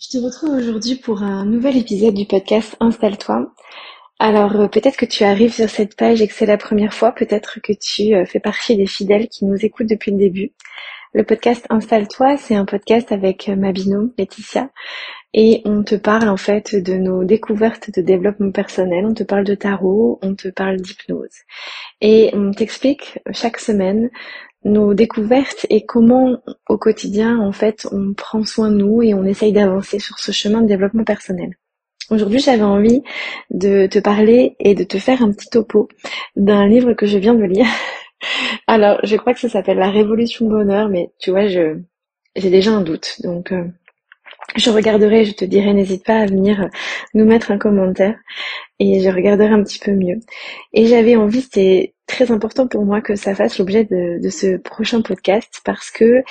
Je te retrouve aujourd'hui pour un nouvel épisode du podcast Installe-toi. Alors euh, peut-être que tu arrives sur cette page et que c'est la première fois, peut-être que tu euh, fais partie des fidèles qui nous écoutent depuis le début. Le podcast Installe-toi, c'est un podcast avec euh, ma binôme Laetitia et on te parle en fait de nos découvertes de développement personnel, on te parle de tarot, on te parle d'hypnose et on t'explique chaque semaine nos découvertes et comment au quotidien en fait on prend soin de nous et on essaye d'avancer sur ce chemin de développement personnel. Aujourd'hui j'avais envie de te parler et de te faire un petit topo d'un livre que je viens de lire. Alors je crois que ça s'appelle La Révolution Bonheur mais tu vois je j'ai déjà un doute donc euh, je regarderai, je te dirai, n'hésite pas à venir nous mettre un commentaire et je regarderai un petit peu mieux. Et j'avais envie, c'était très important pour moi que ça fasse l'objet de, ce prochain podcast parce que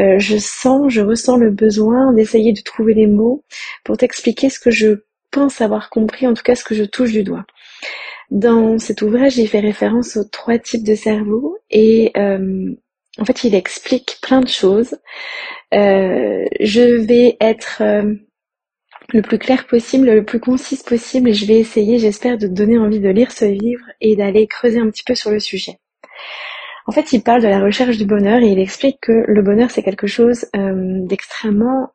euh, je sens, je ressens le besoin d'essayer de trouver les mots pour t'expliquer ce que je pense avoir compris, en tout cas ce que je touche du doigt. Dans cet ouvrage, j'ai fait référence aux trois types de cerveau et euh, en fait, il explique plein de choses. Euh, je vais être euh, le plus clair possible, le plus concise possible et je vais essayer, j'espère, de donner envie de lire ce livre et d'aller creuser un petit peu sur le sujet. En fait, il parle de la recherche du bonheur et il explique que le bonheur, c'est quelque chose euh, d'extrêmement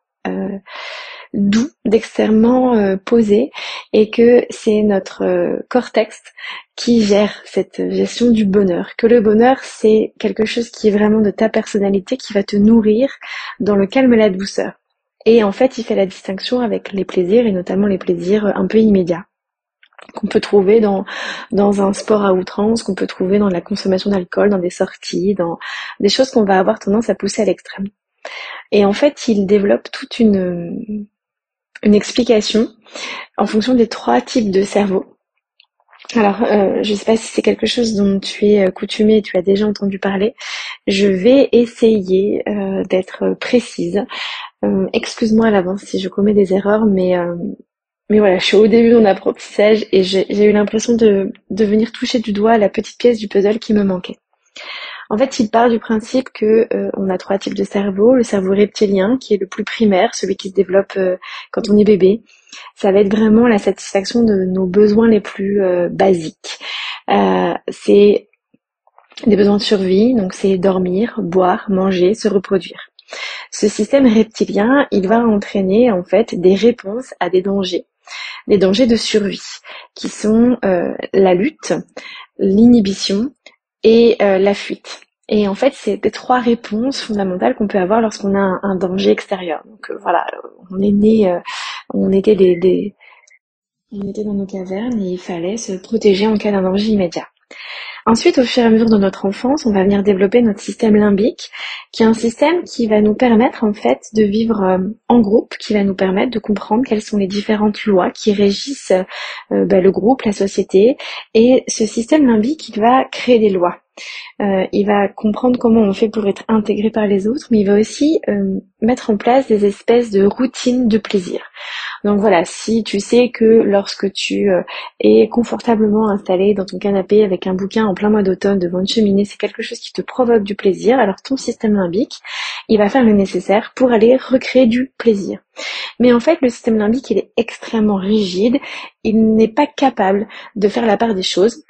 doux, d'extrêmement euh, posé, et que c'est notre euh, cortex qui gère cette gestion du bonheur. Que le bonheur, c'est quelque chose qui est vraiment de ta personnalité, qui va te nourrir dans le calme et la douceur. Et en fait, il fait la distinction avec les plaisirs, et notamment les plaisirs un peu immédiats qu'on peut trouver dans, dans un sport à outrance, qu'on peut trouver dans la consommation d'alcool, dans des sorties, dans des choses qu'on va avoir tendance à pousser à l'extrême. Et en fait, il développe toute une, une explication en fonction des trois types de cerveau. Alors, euh, je ne sais pas si c'est quelque chose dont tu es euh, et tu as déjà entendu parler. Je vais essayer euh, d'être précise. Excuse-moi à l'avance si je commets des erreurs, mais mais voilà, je suis au début de mon apprentissage et j'ai eu l'impression de, de venir toucher du doigt la petite pièce du puzzle qui me manquait. En fait, il part du principe que euh, on a trois types de cerveau. Le cerveau reptilien, qui est le plus primaire, celui qui se développe euh, quand on est bébé. Ça va être vraiment la satisfaction de nos besoins les plus euh, basiques. c'est des besoins de survie, donc c'est dormir, boire, manger, se reproduire. Ce système reptilien, il va entraîner en fait des réponses à des dangers, des dangers de survie, qui sont la lutte, l'inhibition et euh, la fuite. Et en fait, c'est des trois réponses fondamentales qu'on peut avoir lorsqu'on a un, danger extérieur. Donc euh, voilà, on est né, euh, on était des, on était dans nos cavernes et il fallait se protéger en cas d'un danger immédiat. Ensuite, au fur et à mesure de notre enfance, on va venir développer notre système limbique, qui est un système qui va nous permettre en fait de vivre euh, en groupe, qui va nous permettre de comprendre quelles sont les différentes lois qui régissent euh, bah, le groupe, la société. Et ce système limbique, il va créer des lois. Euh, il va comprendre comment on fait pour être intégré par les autres, mais il va aussi mettre en place des espèces de routines de plaisir. Donc voilà, si tu sais que lorsque tu euh, es confortablement installé dans ton canapé avec un bouquin en plein mois d'automne devant une cheminée, c'est quelque chose qui te provoque du plaisir, alors ton système limbique, il va faire le nécessaire pour aller recréer du plaisir. Mais en fait, le système limbique, il est extrêmement rigide, il n'est pas capable de faire la part des choses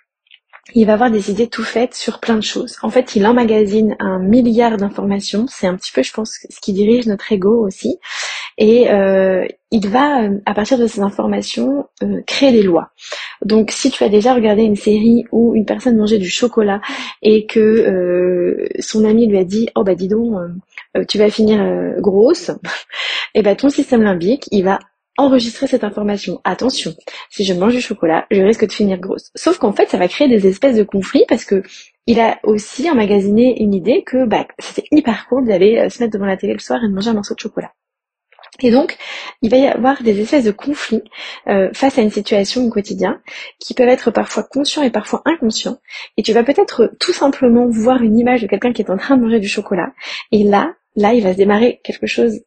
il va avoir des idées tout faites sur plein de choses. En fait, il emmagasine un milliard d'informations. C'est un petit peu, je pense, ce qui dirige notre ego aussi. Et euh, il va, euh, à partir de ces informations, euh, créer des lois. Donc, si tu as déjà regardé une série où une personne mangeait du chocolat et que son ami lui a dit, oh bah dis donc, tu vas finir grosse, et eh ben ton système limbique, il va enregistrer cette information. Attention, si je mange du chocolat, je risque de finir grosse. Sauf qu'en fait, ça va créer des espèces de conflits parce que il a aussi emmagasiné une idée que bah, c'était hyper cool d'aller euh, se mettre devant la télé le soir et de manger un morceau de chocolat. Et donc, il va y avoir des espèces de conflits euh, face à une situation au quotidien qui peuvent être parfois conscients et parfois inconscients. Et tu vas peut-être tout simplement voir une image de quelqu'un qui est en train de manger du chocolat. Et là, là, il va se démarrer quelque chose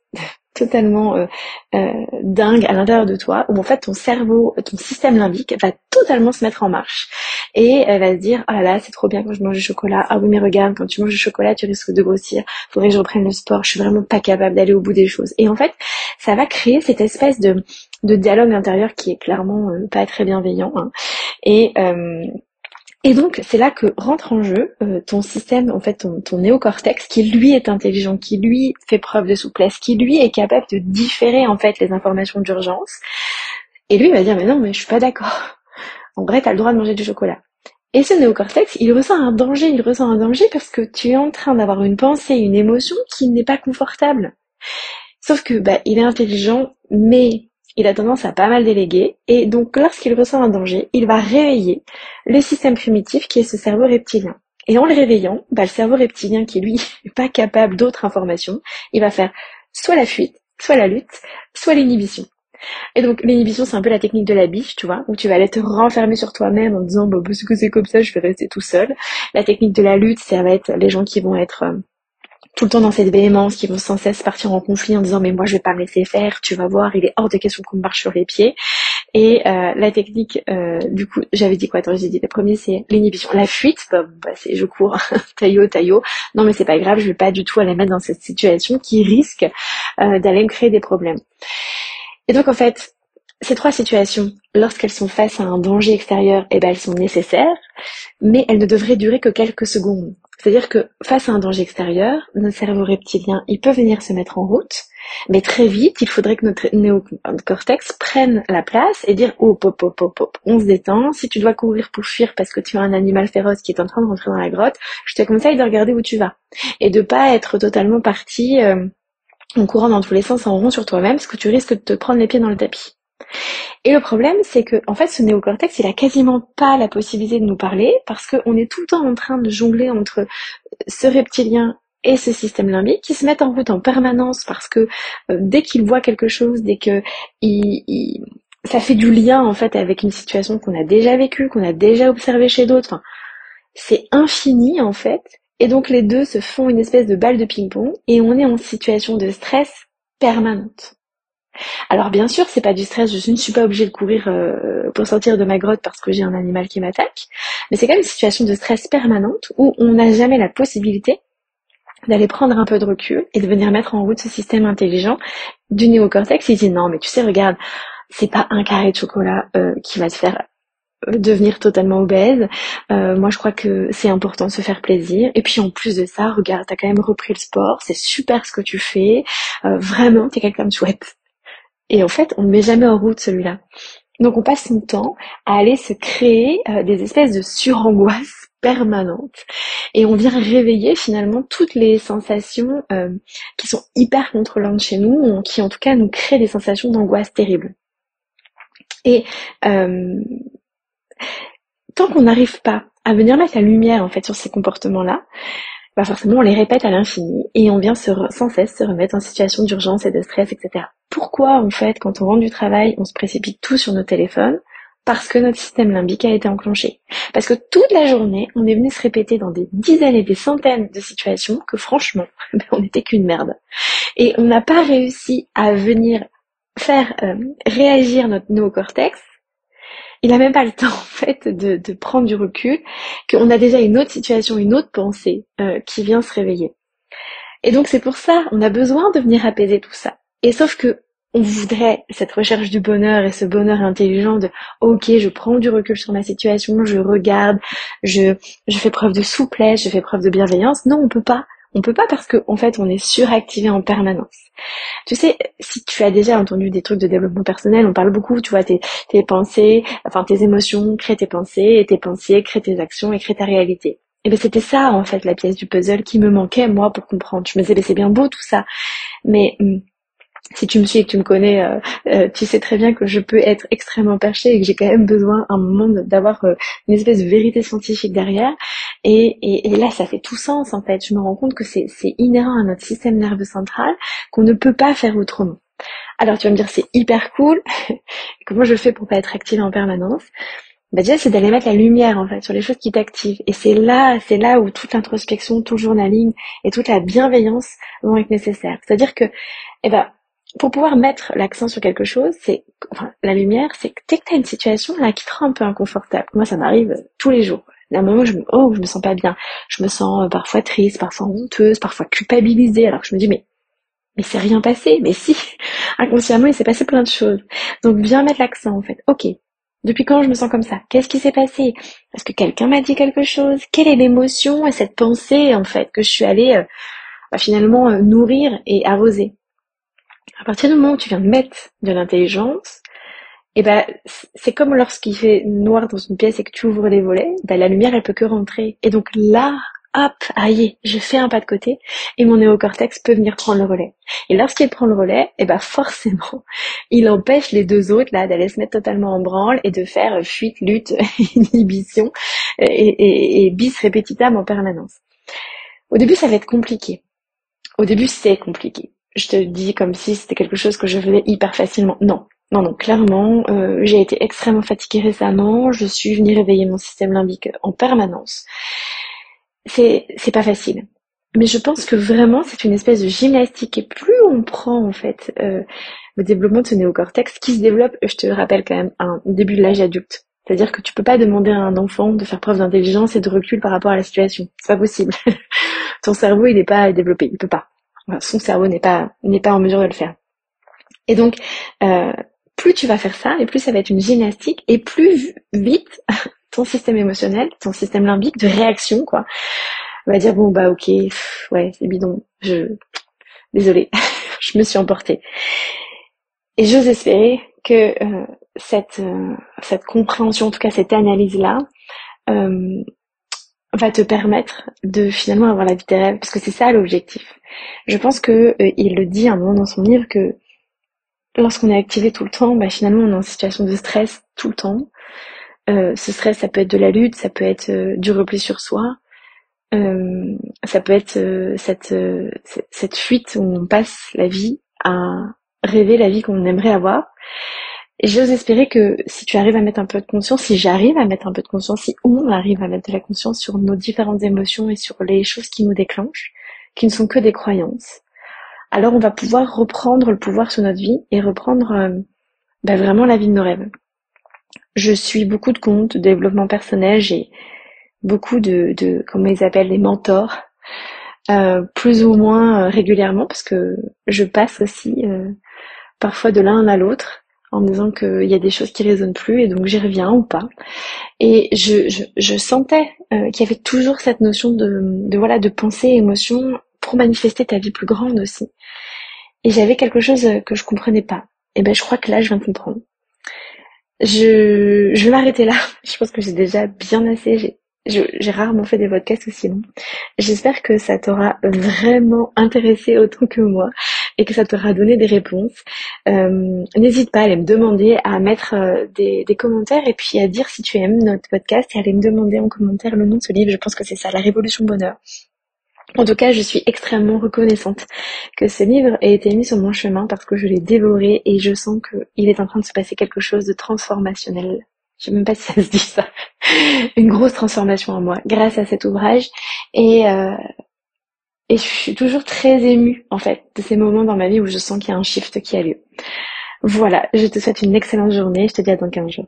totalement euh, euh, dingue à l'intérieur de toi, où en fait ton cerveau, ton système limbique va totalement se mettre en marche. et elle va se dire oh là là c'est trop bien quand je mange du chocolat ah oui mais regarde quand tu manges du chocolat tu risques de grossir faudrait que je reprenne le sport je suis vraiment pas capable d'aller au bout des choses et en fait ça va créer cette espèce de de dialogue intérieur qui est clairement euh, pas très bienveillant hein. et euh, et donc, c'est là que rentre en jeu euh, ton système, en fait, ton, ton, néocortex, qui lui est intelligent, qui lui fait preuve de souplesse, qui lui est capable de différer, en fait, les informations d'urgence. Et lui va dire, mais non, mais je suis pas d'accord. En vrai, t'as le droit de manger du chocolat. Et ce néocortex, il ressent un danger, il ressent un danger parce que tu es en train d'avoir une pensée, une émotion qui n'est pas confortable. Sauf que, bah, il est intelligent, mais il a tendance à pas mal déléguer, et donc lorsqu'il ressent un danger, il va réveiller le système primitif qui est ce cerveau reptilien. Et en le réveillant, bah, le cerveau reptilien qui lui n'est pas capable d'autres informations, il va faire soit la fuite, soit la lutte, soit l'inhibition. Et donc l'inhibition c'est un peu la technique de la biche, tu vois, où tu vas aller te renfermer sur toi-même en disant bah parce que c'est comme ça, je vais rester tout seul. La technique de la lutte, ça va être les gens qui vont être euh, tout le temps dans cette véhémence, qui vont sans cesse partir en conflit en disant mais moi je vais pas me laisser faire, tu vas voir, il est hors de question qu'on me marche sur les pieds. Et euh, la technique, euh, du coup, j'avais dit quoi? Attends, j'ai dit le premier c'est l'inhibition, la fuite. Bah, bah c'est je cours, taillot, taillot. Non mais c'est pas grave, je vais pas du tout aller mettre dans cette situation qui risque euh, d'aller me créer des problèmes. Et donc en fait, ces trois situations, lorsqu'elles sont face à un danger extérieur, eh ben, elles sont nécessaires, mais elles ne devraient durer que quelques secondes. C'est-à-dire que face à un danger extérieur, notre cerveau reptilien, il peut venir se mettre en route, mais très vite, il faudrait que notre néocortex prenne la place et dire oh pop pop pop pop, on se détend. Si tu dois courir pour fuir parce que tu as un animal féroce qui est en train de rentrer dans la grotte, je te conseille de regarder où tu vas et de pas être totalement parti euh, en courant dans tous les sens en rond sur toi-même, parce que tu risques de te prendre les pieds dans le tapis. Et le problème, c'est que, en fait, ce néocortex, il a quasiment pas la possibilité de nous parler parce qu'on est tout le temps en train de jongler entre ce reptilien et ce système limbique qui se mettent en route en permanence parce que euh, dès qu'il voit quelque chose, dès que il, ça fait du lien en fait avec une situation qu'on a déjà vécue, qu'on a déjà observée chez d'autres. Enfin, c'est infini en fait. Et donc les deux se font une espèce de balle de ping-pong et on est en situation de stress permanente. Alors bien sûr, c'est pas du stress, je ne suis pas obligée de courir euh, pour sortir de ma grotte parce que j'ai un animal qui m'attaque, mais c'est quand même une situation de stress permanente où on n'a jamais la possibilité d'aller prendre un peu de recul et de venir mettre en route ce système intelligent du néocortex. Il dit non, mais tu sais, regarde, c'est pas un carré de chocolat euh, qui va te faire euh, devenir totalement obèse. moi, je crois que c'est important de se faire plaisir. Et puis en plus de ça, regarde, t'as quand même repris le sport, c'est super ce que tu fais. vraiment, t'es quelqu'un de chouette. Et en fait, on ne met jamais en route celui-là. Donc on passe son temps à aller se créer euh, des espèces de surangoisses permanentes. Et on vient réveiller finalement toutes les sensations euh, qui sont hyper contrôlantes chez nous, qui en tout cas nous créent des sensations d'angoisse terribles. Et euh, tant qu'on n'arrive pas à venir mettre la lumière en fait sur ces comportements-là, bah forcément on les répète à l'infini et on vient sans cesse se remettre en situation d'urgence et de stress, etc. Pourquoi en fait quand on rentre du travail on se précipite tout sur nos téléphones? Parce que notre système limbique a été enclenché. Parce que toute la journée on est venu se répéter dans des dizaines et des centaines de situations que franchement ben, on n'était qu'une merde. Et on n'a pas réussi à venir faire euh, réagir notre néocortex il n'a même pas le temps en fait de, prendre du recul, qu'on a déjà une autre situation, une autre pensée euh, qui vient se réveiller. Et donc c'est pour ça, on a besoin de venir apaiser tout ça. Et sauf que on voudrait cette recherche du bonheur et ce bonheur intelligent de ok je prends du recul sur ma situation, je regarde, je, je fais preuve de souplesse, je fais preuve de bienveillance. Non, on peut pas. On peut pas parce qu'en en fait on est suractivé en permanence. Tu sais, si tu as déjà entendu des trucs de développement personnel, on parle beaucoup, tu vois, tes, tes pensées, enfin tes émotions créent tes pensées, et tes pensées créent tes actions et créent ta réalité. Et ben c'était ça en fait la pièce du puzzle qui me manquait moi pour comprendre. Je me disais ben, c'est bien beau tout ça, mais hum, si tu me suis et que tu me connais, euh, euh, tu sais très bien que je peux être extrêmement perchée et que j'ai quand même besoin un moment d'avoir euh, une espèce de vérité scientifique derrière. Et, et, là, ça fait tout sens en fait. Je me rends compte que c'est inhérent à notre système nerveux central, qu'on ne peut pas faire autrement. Alors tu vas me dire c'est hyper cool. Comment je fais pour pas être active en permanence? Bah déjà c'est d'aller mettre la lumière en fait sur les choses qui t'activent et c'est là c'est là où toute l'introspection tout le journaling et toute la bienveillance vont être nécessaires c'est à dire que eh ben pour pouvoir mettre l'accent sur quelque chose, c'est, enfin, la lumière, c'est que dès que t'as une situation là qui te rend un peu inconfortable, moi ça m'arrive tous les jours. À un moment, je me, oh, je me sens pas bien. Je me sens euh, parfois triste, parfois honteuse, parfois culpabilisée. Alors je me dis, mais, mais c'est rien passé. Mais si, inconsciemment, il s'est passé plein de choses. Donc, viens mettre l'accent, en fait. Ok. Depuis quand je me sens comme ça? Qu'est-ce qui s'est passé? Est-ce que quelqu'un m'a dit quelque chose Quelle est l'émotion et cette pensée, en fait, que je suis allée euh, bah, finalement euh, nourrir et arroser? À partir du moment où tu viens de mettre de l'intelligence, eh ben c'est comme lorsqu'il fait noir dans une pièce et que tu ouvres les volets, ben, la lumière elle peut que rentrer. Et donc là, hop, aïe, je fais un pas de côté et mon néocortex peut venir prendre le relais. Et lorsqu'il prend le relais, eh ben forcément, il empêche les deux autres là d'aller se mettre totalement en branle et de faire fuite, lutte, inhibition et, bis répétitam en permanence. Au début, ça va être compliqué. Au début, c'est compliqué. Je te dis comme si c'était quelque chose que je faisais hyper facilement. Non, non, non, clairement, euh, j'ai été extrêmement fatiguée récemment. Je suis venue réveiller mon système limbique en permanence. C'est, c'est pas facile. Mais je pense que vraiment, c'est une espèce de gymnastique. Et plus on prend, en fait, euh, le développement de ce néocortex, qui se développe, je te rappelle quand même, un début de l'âge adulte. C'est-à-dire que tu peux pas demander à un enfant de faire preuve d'intelligence et de recul par rapport à la situation. C'est pas possible. Ton cerveau, il n'est pas développé. Il peut pas. Son cerveau n'est pas, n'est pas en mesure de le faire. Et donc, euh, plus tu vas faire ça, et plus ça va être une gymnastique, et plus vite ton système émotionnel, ton système limbique de réaction, quoi, va dire bon bah ok, ouais c'est bidon, je, désolé, je me suis emportée. Et j'ose espérer que euh, cette euh, cette compréhension, en tout cas cette analyse là, va te permettre de finalement avoir la vie de rêves, parce que c'est ça l'objectif. Je pense que il le dit un moment dans son livre que lorsqu'on est activé tout le temps, bah, finalement, on est en situation de stress tout le temps. Euh, ce stress, ça peut être de la lutte, ça peut être euh, du repli sur soi, euh, ça peut être cette, cette fuite où on passe la vie à rêver la vie qu'on aimerait avoir. J'ose espérer que si tu arrives à mettre un peu de conscience, si j'arrive à mettre un peu de conscience, si on arrive à mettre de la conscience sur nos différentes émotions et sur les choses qui nous déclenchent, qui ne sont que des croyances, alors on va pouvoir reprendre le pouvoir sur notre vie et reprendre euh, bah, vraiment la vie de nos rêves. Je suis beaucoup de comptes de développement personnel, j'ai beaucoup de, de comment ils appellent les mentors, euh, plus ou moins euh, régulièrement parce que je passe aussi parfois de l'un à l'autre en me disant qu'il y a des choses qui résonnent plus et donc j'y reviens ou pas. Et je, je, sentais qu'il y avait toujours cette notion de, de voilà de pensée, émotion pour manifester ta vie plus grande aussi. Et j'avais quelque chose que je comprenais pas. Et ben je crois que là je viens de comprendre. Je, je vais m'arrêter là. Je pense que j'ai déjà bien assez. J'ai rarement fait des podcasts aussi longs. J'espère que ça t'aura vraiment intéressé autant que moi et que ça t'aura donné des réponses. Euh, N'hésite pas à aller me demander, à mettre euh, des, des, commentaires et puis à dire si tu aimes notre podcast et à aller me demander en commentaire le nom de ce livre. Je pense que c'est ça, La Révolution Bonheur. En tout cas, je suis extrêmement reconnaissante que ce livre ait été mis sur mon chemin parce que je l'ai dévoré et je sens qu'il est en train de se passer quelque chose de transformationnel. Je sais même pas si ça se dit ça. Une grosse transformation en moi grâce à cet ouvrage et euh, et je suis toujours très émue en fait de ces moments dans ma vie où je sens qu'il y a un shift qui a lieu. Voilà, je te souhaite une excellente journée. Je te dis à dans 15 jours.